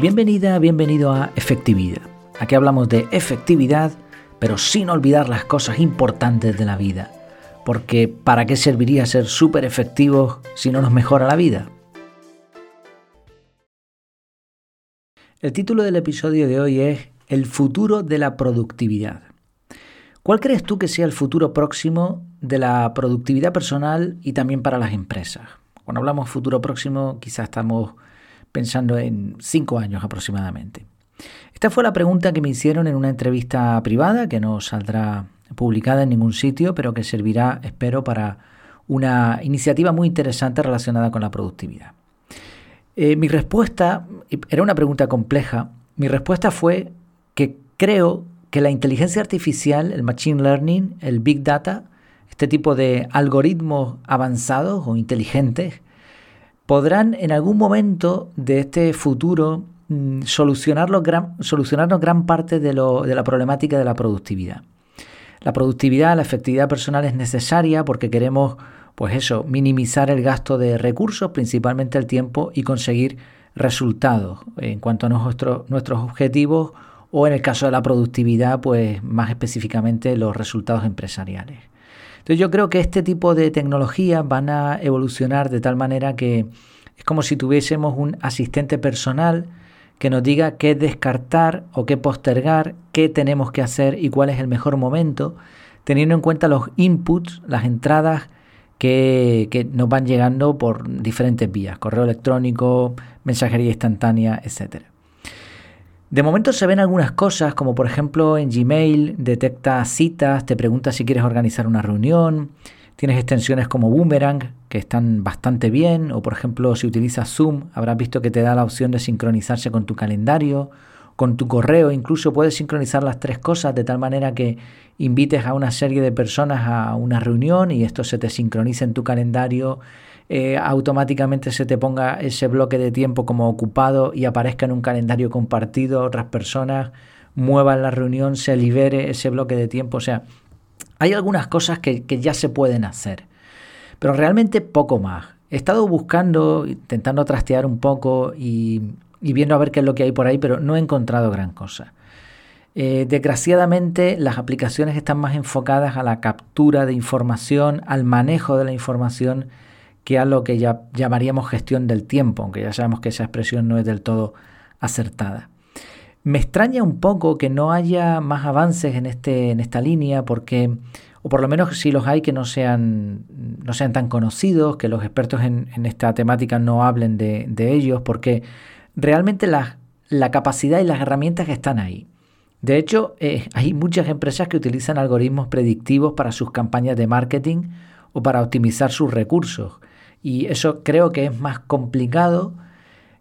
Bienvenida, bienvenido a Efectividad. Aquí hablamos de efectividad, pero sin olvidar las cosas importantes de la vida. Porque ¿para qué serviría ser súper efectivos si no nos mejora la vida? El título del episodio de hoy es El futuro de la productividad. ¿Cuál crees tú que sea el futuro próximo de la productividad personal y también para las empresas? Cuando hablamos futuro próximo, quizás estamos pensando en cinco años aproximadamente. Esta fue la pregunta que me hicieron en una entrevista privada que no saldrá publicada en ningún sitio, pero que servirá, espero, para una iniciativa muy interesante relacionada con la productividad. Eh, mi respuesta, era una pregunta compleja, mi respuesta fue que creo que la inteligencia artificial, el machine learning, el big data, este tipo de algoritmos avanzados o inteligentes, podrán en algún momento de este futuro mm, solucionarnos gran parte de, de la problemática de la productividad. La productividad, la efectividad personal es necesaria porque queremos, pues eso, minimizar el gasto de recursos, principalmente el tiempo, y conseguir resultados en cuanto a nuestros objetivos o en el caso de la productividad, pues más específicamente los resultados empresariales. Entonces yo creo que este tipo de tecnologías van a evolucionar de tal manera que es como si tuviésemos un asistente personal que nos diga qué descartar o qué postergar, qué tenemos que hacer y cuál es el mejor momento, teniendo en cuenta los inputs, las entradas que, nos van llegando por diferentes vías, correo electrónico, mensajería instantánea, etc. De momento se ven algunas cosas, como por ejemplo en Gmail detecta citas, te pregunta si quieres organizar una reunión, tienes extensiones como Boomerang que están bastante bien, o por ejemplo si utilizas Zoom habrás visto que te da la opción de sincronizarse con tu calendario, con tu correo, incluso puedes sincronizar las tres cosas de tal manera que invites a una serie de personas a una reunión y esto se te sincroniza en tu calendario eh, automáticamente se te ponga ese bloque de tiempo como ocupado y aparezca en un calendario compartido, otras personas muevan la reunión, se libere ese bloque de tiempo. O sea, hay algunas cosas que, ya se pueden hacer, pero realmente poco más. He estado buscando, intentando trastear un poco y, viendo a ver qué es lo que hay por ahí, pero no he encontrado gran cosa. Eh, desgraciadamente las aplicaciones están más enfocadas a la captura de información, al manejo de la información que a lo que ya llamaríamos gestión del tiempo, aunque ya sabemos que esa expresión no es del todo acertada. Me extraña un poco que no haya más avances en, este, en esta línea, porque, o por lo menos si los hay, que no sean, no sean tan conocidos, que los expertos en, esta temática no hablen de, ellos, porque realmente la, capacidad y las herramientas están ahí. De hecho, eh, hay muchas empresas que utilizan algoritmos predictivos para sus campañas de marketing o para optimizar sus recursos. Y eso creo que es más complicado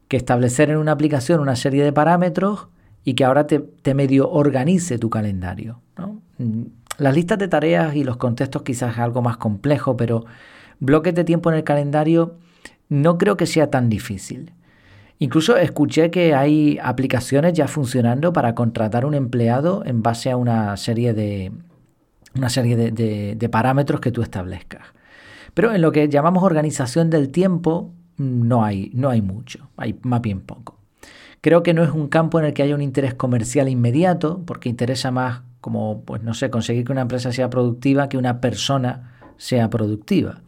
que establecer en una aplicación una serie de parámetros y que ahora te, medio organice tu calendario. Mm, las listas de tareas y los contextos quizás es algo más complejo, pero bloques de tiempo en el calendario no creo que sea tan difícil. Incluso escuché que hay aplicaciones ya funcionando para contratar un empleado en base a una serie de, una serie de parámetros que tú establezcas. Pero en lo que llamamos organización del tiempo no hay, no hay mucho, hay más bien poco. Creo que no es un campo en el que haya un interés comercial inmediato, porque interesa más como, pues no sé, conseguir que una empresa sea productiva que una persona sea productiva.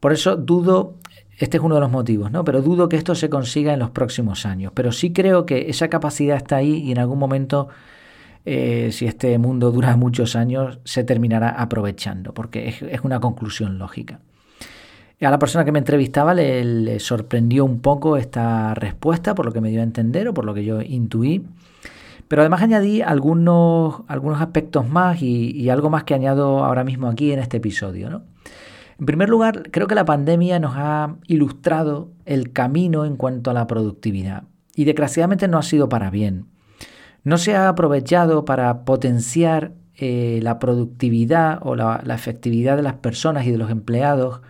Por eso dudo, este es uno de los motivos, ¿no? Pero dudo que esto se consiga en los próximos años. Pero sí creo que esa capacidad está ahí y en algún momento eh, si este mundo dura muchos años, se terminará aprovechando, porque es, una conclusión lógica. A la persona que me entrevistaba le, sorprendió un poco esta respuesta, por lo que me dio a entender o por lo que yo intuí. Pero además añadí algunos, algunos aspectos más y, algo más que añado ahora mismo aquí en este episodio. En primer lugar, creo que la pandemia nos ha ilustrado el camino en cuanto a la productividad. Y desgraciadamente no ha sido para bien no se ha aprovechado para potenciar eh, la productividad o la, efectividad de las personas y de los empleados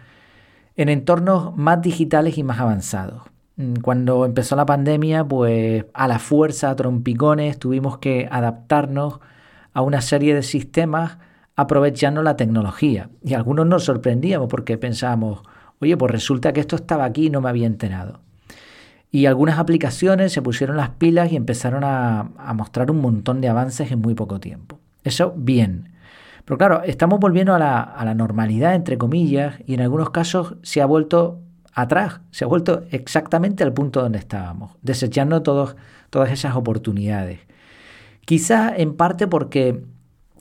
en entornos más digitales y más avanzados. Mm, cuando empezó la pandemia, pues a la fuerza, a trompicones, tuvimos que adaptarnos a una serie de sistemas aprovechando la tecnología. Y algunos nos sorprendíamos porque pensábamos, oye, pues resulta que esto estaba aquí y no me había enterado. Y algunas aplicaciones se pusieron las pilas y empezaron a, mostrar un montón de avances en muy poco tiempo. Eso bien. Pero claro, estamos volviendo a la, a la normalidad, entre comillas, y en algunos casos se ha vuelto atrás, se ha vuelto exactamente al punto donde estábamos, desechando todos, todas esas oportunidades. Quizá en parte porque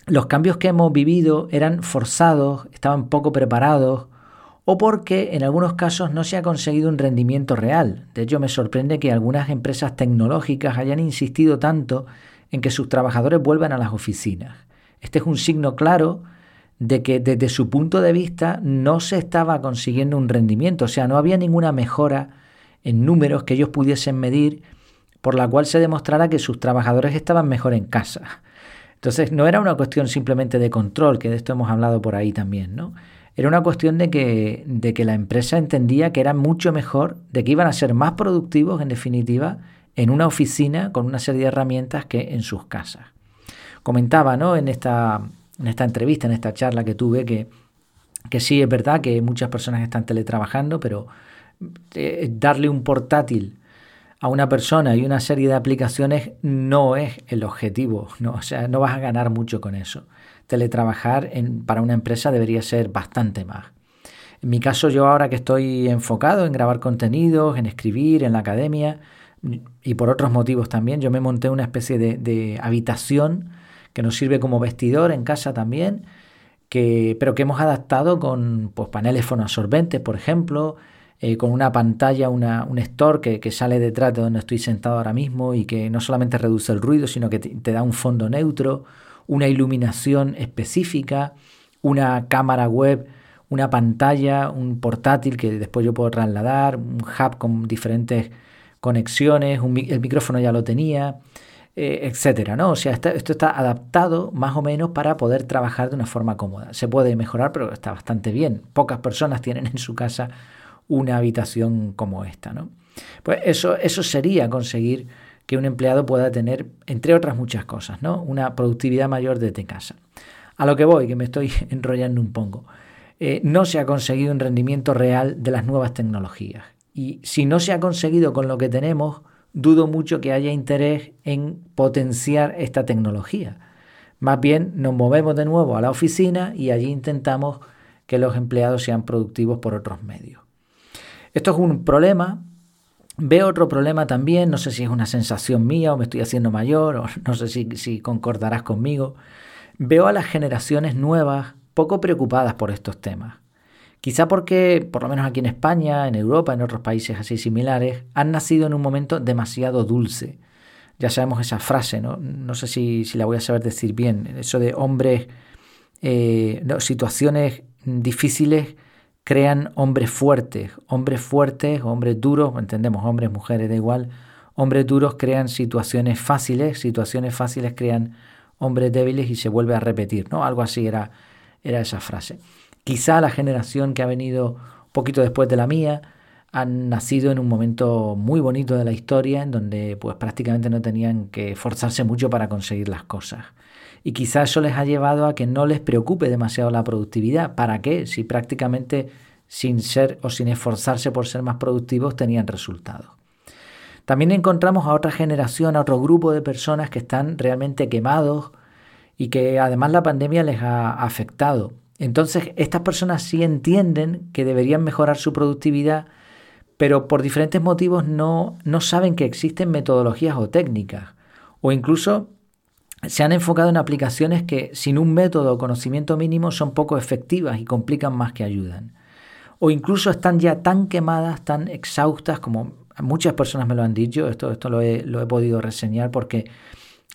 los cambios que hemos vivido eran forzados, estaban poco preparados, o porque en algunos casos no se ha conseguido un rendimiento real. De hecho, me sorprende que algunas empresas tecnológicas hayan insistido tanto en que sus trabajadores vuelvan a las oficinas. Este es un signo claro de que desde su punto de vista no se estaba consiguiendo un rendimiento, o sea, no había ninguna mejora en números que ellos pudiesen medir por la cual se demostrara que sus trabajadores estaban mejor en casa. Entonces, no era una cuestión simplemente de control, que de esto hemos hablado por ahí también, ¿no? Era una cuestión de que, de que la empresa entendía que era mucho mejor, de que iban a ser más productivos, en definitiva, en una oficina con una serie de herramientas que en sus casas. Comentaba ¿no? en, esta, en esta entrevista, en esta charla que tuve, que, que sí es verdad que muchas personas están teletrabajando, pero eh, darle un portátil a una persona y una serie de aplicaciones no es el objetivo, ¿no? o sea, no vas a ganar mucho con eso teletrabajar en, para una empresa debería ser bastante más. En mi caso, yo ahora que estoy enfocado en grabar contenidos, en escribir, en la academia y por otros motivos también, yo me monté una especie de, habitación que nos sirve como vestidor en casa también, que, pero que hemos adaptado con pues, paneles fonoabsorbentes, por ejemplo, eh, con una pantalla, una, un store que, que, sale detrás de donde estoy sentado ahora mismo y que no solamente reduce el ruido, sino que te da un fondo neutro una iluminación específica, una cámara web, una pantalla, un portátil que después yo puedo trasladar, un hub con diferentes conexiones, el micrófono ya lo tenía, eh, etcétera, ¿no? O sea, esto está adaptado más o menos para poder trabajar de una forma cómoda. Se puede mejorar, pero está bastante bien. Pocas personas tienen en su casa una habitación como esta, ¿no? Pues eso, eso sería conseguir que un empleado pueda tener, entre otras muchas cosas, ¿no? una productividad mayor desde casa. A lo que voy, que me estoy enrollando un poco. Eh, no se ha conseguido un rendimiento real de las nuevas tecnologías. Y si no se ha conseguido con lo que tenemos, dudo mucho que haya interés en potenciar esta tecnología. Más bien nos movemos de nuevo a la oficina y allí intentamos que los empleados sean productivos por otros medios. Esto es un problema Veo otro problema también, no sé si es una sensación mía o me estoy haciendo mayor, o no sé si, concordarás conmigo. Veo a las generaciones nuevas poco preocupadas por estos temas. Quizá porque, por lo menos aquí en España, en Europa, en otros países así similares, han nacido en un momento demasiado dulce. Ya sabemos esa frase, ¿no? No sé si, si la voy a saber decir bien. Eso de hombres, eh, situaciones difíciles crean hombres fuertes, hombres fuertes, hombres duros, entendemos, hombres, mujeres, da igual, hombres duros crean situaciones fáciles, situaciones fáciles crean hombres débiles y se vuelve a repetir, ¿no? Algo así era, era esa frase. Quizá la generación que ha venido un poquito después de la mía han nacido en un momento muy bonito de la historia en donde pues prácticamente no tenían que esforzarse mucho para conseguir las cosas. Y quizá eso les ha llevado a que no les preocupe demasiado la productividad. ¿Para qué? Si prácticamente sin ser o sin esforzarse por ser más productivos tenían resultados. También encontramos a otra generación, a otro grupo de personas que están realmente quemados y que además la pandemia les ha afectado. Entonces, estas personas sí entienden que deberían mejorar su productividad, pero por diferentes motivos no, no saben que existen metodologías o técnicas, o incluso se han enfocado en aplicaciones que sin un método o conocimiento mínimo son poco efectivas y complican más que ayudan. O incluso están ya tan quemadas, tan exhaustas, como muchas personas me lo han dicho, esto, esto lo, he, lo he podido reseñar porque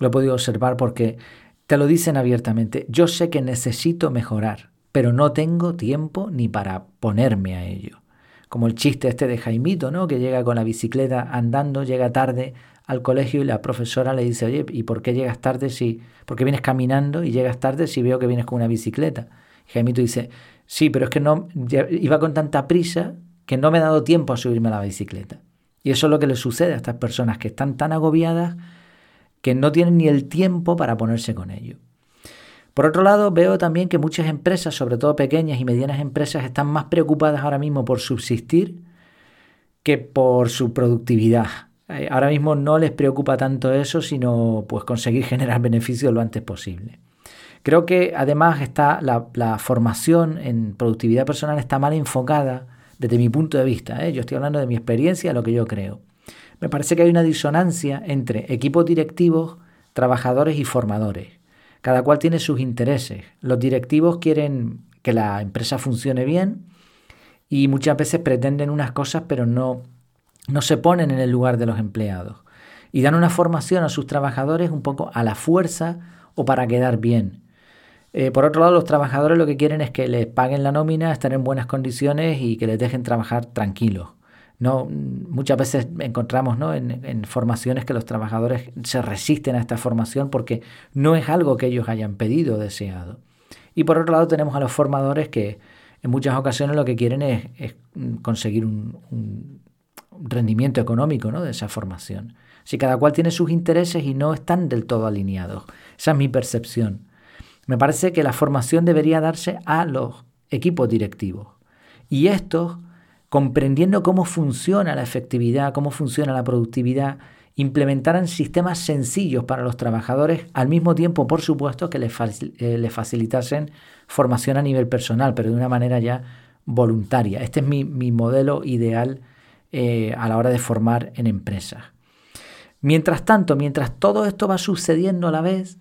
lo he podido observar porque te lo dicen abiertamente. Yo sé que necesito mejorar, pero no tengo tiempo ni para ponerme a ello. Como el chiste este de Jaimito, ¿no? Que llega con la bicicleta andando, llega tarde al colegio y la profesora le dice, oye, ¿y por qué llegas tarde si, por qué vienes caminando y llegas tarde si veo que vienes con una bicicleta? Y Jaimito dice, sí, pero es que no, iba con tanta prisa que no me ha dado tiempo a subirme a la bicicleta. Y eso es lo que le sucede a estas personas que están tan agobiadas que no tienen ni el tiempo para ponerse con ello. Por otro lado, veo también que muchas empresas, sobre todo pequeñas y medianas empresas, están más preocupadas ahora mismo por subsistir que por su productividad. Ahora mismo no les preocupa tanto eso, sino pues conseguir generar beneficios lo antes posible. Creo que además está la, formación en productividad personal está mal enfocada desde mi punto de vista. ¿eh? Yo estoy hablando de mi experiencia, lo que yo creo. Me parece que hay una disonancia entre equipos directivos, trabajadores y formadores. Cada cual tiene sus intereses. Los directivos quieren que la empresa funcione bien y muchas veces pretenden unas cosas pero no, no se ponen en el lugar de los empleados. Y dan una formación a sus trabajadores un poco a la fuerza o para quedar bien. Eh, por otro lado, los trabajadores lo que quieren es que les paguen la nómina, estén en buenas condiciones y que les dejen trabajar tranquilos. No, muchas veces encontramos ¿no? en, formaciones que los trabajadores se resisten a esta formación porque no es algo que ellos hayan pedido o deseado. Y por otro lado tenemos a los formadores que en muchas ocasiones lo que quieren es, conseguir un, rendimiento económico ¿no? de esa formación. Si cada cual tiene sus intereses y no están del todo alineados. Esa es mi percepción. Me parece que la formación debería darse a los equipos directivos. Y estos, comprendiendo cómo funciona la efectividad, cómo funciona la productividad, implementaran sistemas sencillos para los trabajadores, al mismo tiempo, por supuesto, que les, eh, facilitasen formación a nivel personal, pero de una manera ya voluntaria. Este es mi, modelo ideal eh, a la hora de formar en empresas. Mientras tanto, mientras todo esto va sucediendo a la vez,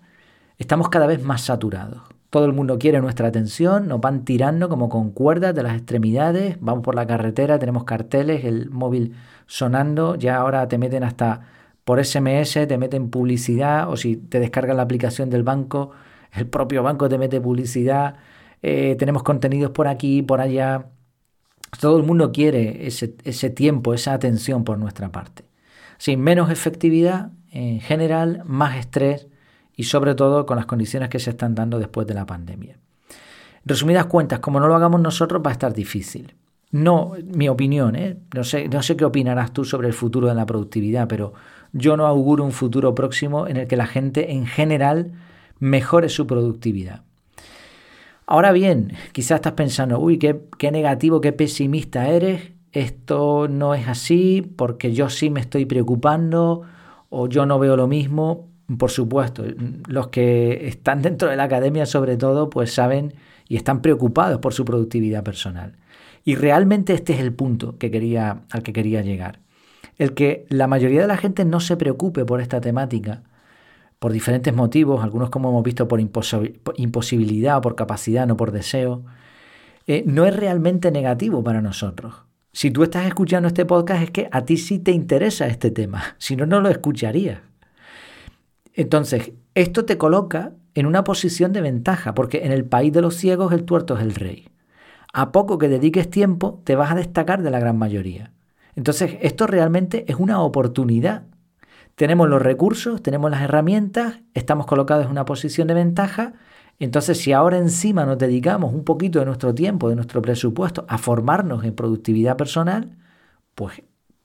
estamos cada vez más saturados. Todo el mundo quiere nuestra atención, nos van tirando como con cuerdas de las extremidades, vamos por la carretera, tenemos carteles, el móvil sonando, ya ahora te meten hasta por SMS, te meten publicidad o si te descargas la aplicación del banco, el propio banco te mete publicidad, eh, tenemos contenidos por aquí, por allá. Todo el mundo quiere ese, ese tiempo, esa atención por nuestra parte. Sin menos efectividad en general, más estrés y sobre todo con las condiciones que se están dando después de la pandemia. Resumidas cuentas, como no lo hagamos nosotros va a estar difícil. No, mi opinión, ¿eh? no, sé, no sé qué opinarás tú sobre el futuro de la productividad, pero yo no auguro un futuro próximo en el que la gente en general mejore su productividad. Ahora bien, quizás estás pensando, uy, qué, negativo, qué pesimista eres, esto no es así porque yo sí me estoy preocupando o yo no veo lo mismo. Por supuesto, los que están dentro de la academia sobre todo, pues saben y están preocupados por su productividad personal. Y realmente este es el punto que quería, al que quería llegar el que la mayoría de la gente no se preocupe por esta temática, por diferentes motivos, algunos como hemos visto por imposibilidad o por capacidad, no por deseo, eh, no es realmente negativo para nosotros. Si tú estás escuchando este podcast es que a ti sí te interesa este tema, si no, no lo escucharías. Entonces, esto te coloca en una posición de ventaja, porque en el país de los ciegos el tuerto es el rey. A poco que dediques tiempo, te vas a destacar de la gran mayoría. Entonces, esto realmente es una oportunidad. Tenemos los recursos, tenemos las herramientas, estamos colocados en una posición de ventaja. Entonces, si ahora encima nos dedicamos un poquito de nuestro tiempo, de nuestro presupuesto, a formarnos en productividad personal, pues,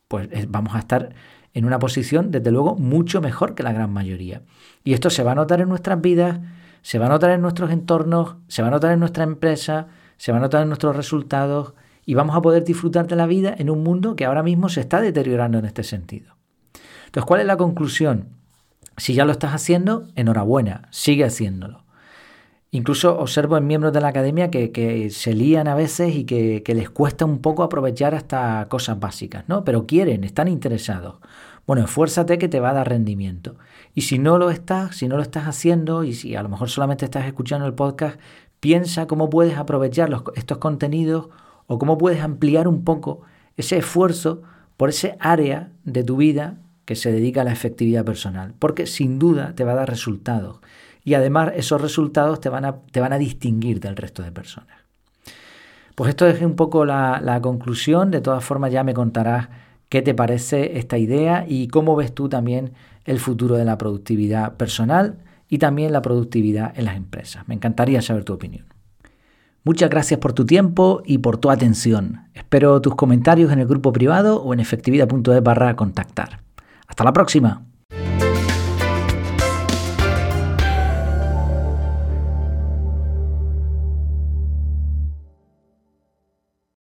pues vamos a estar en una posición, desde luego, mucho mejor que la gran mayoría. Y esto se va a notar en nuestras vidas, se va a notar en nuestros entornos, se va a notar en nuestra empresa, se va a notar en nuestros resultados y vamos a poder disfrutar de la vida en un mundo que ahora mismo se está deteriorando en este sentido. Entonces, ¿cuál es la conclusión? Si ya lo estás haciendo, enhorabuena, sigue haciéndolo. Incluso observo en miembros de la academia que, se lían a veces y que, que, les cuesta un poco aprovechar hasta cosas básicas, ¿no? Pero quieren, están interesados. Bueno, esfuérzate que te va a dar rendimiento. Y si no lo estás, si no lo estás haciendo y si a lo mejor solamente estás escuchando el podcast, piensa cómo puedes aprovechar estos contenidos o cómo puedes ampliar un poco ese esfuerzo por ese área de tu vida que se dedica a la efectividad personal, porque sin duda te va a dar resultados y además esos resultados te van a, te van a distinguir del resto de personas. Pues esto es un poco la, la conclusión, de todas formas ya me contarás qué te parece esta idea y cómo ves tú también el futuro de la productividad personal y también la productividad en las empresas. Me encantaría saber tu opinión. Muchas gracias por tu tiempo y por tu atención. Espero tus comentarios en el grupo privado o en efectividad.es barra contactar. Hasta la próxima.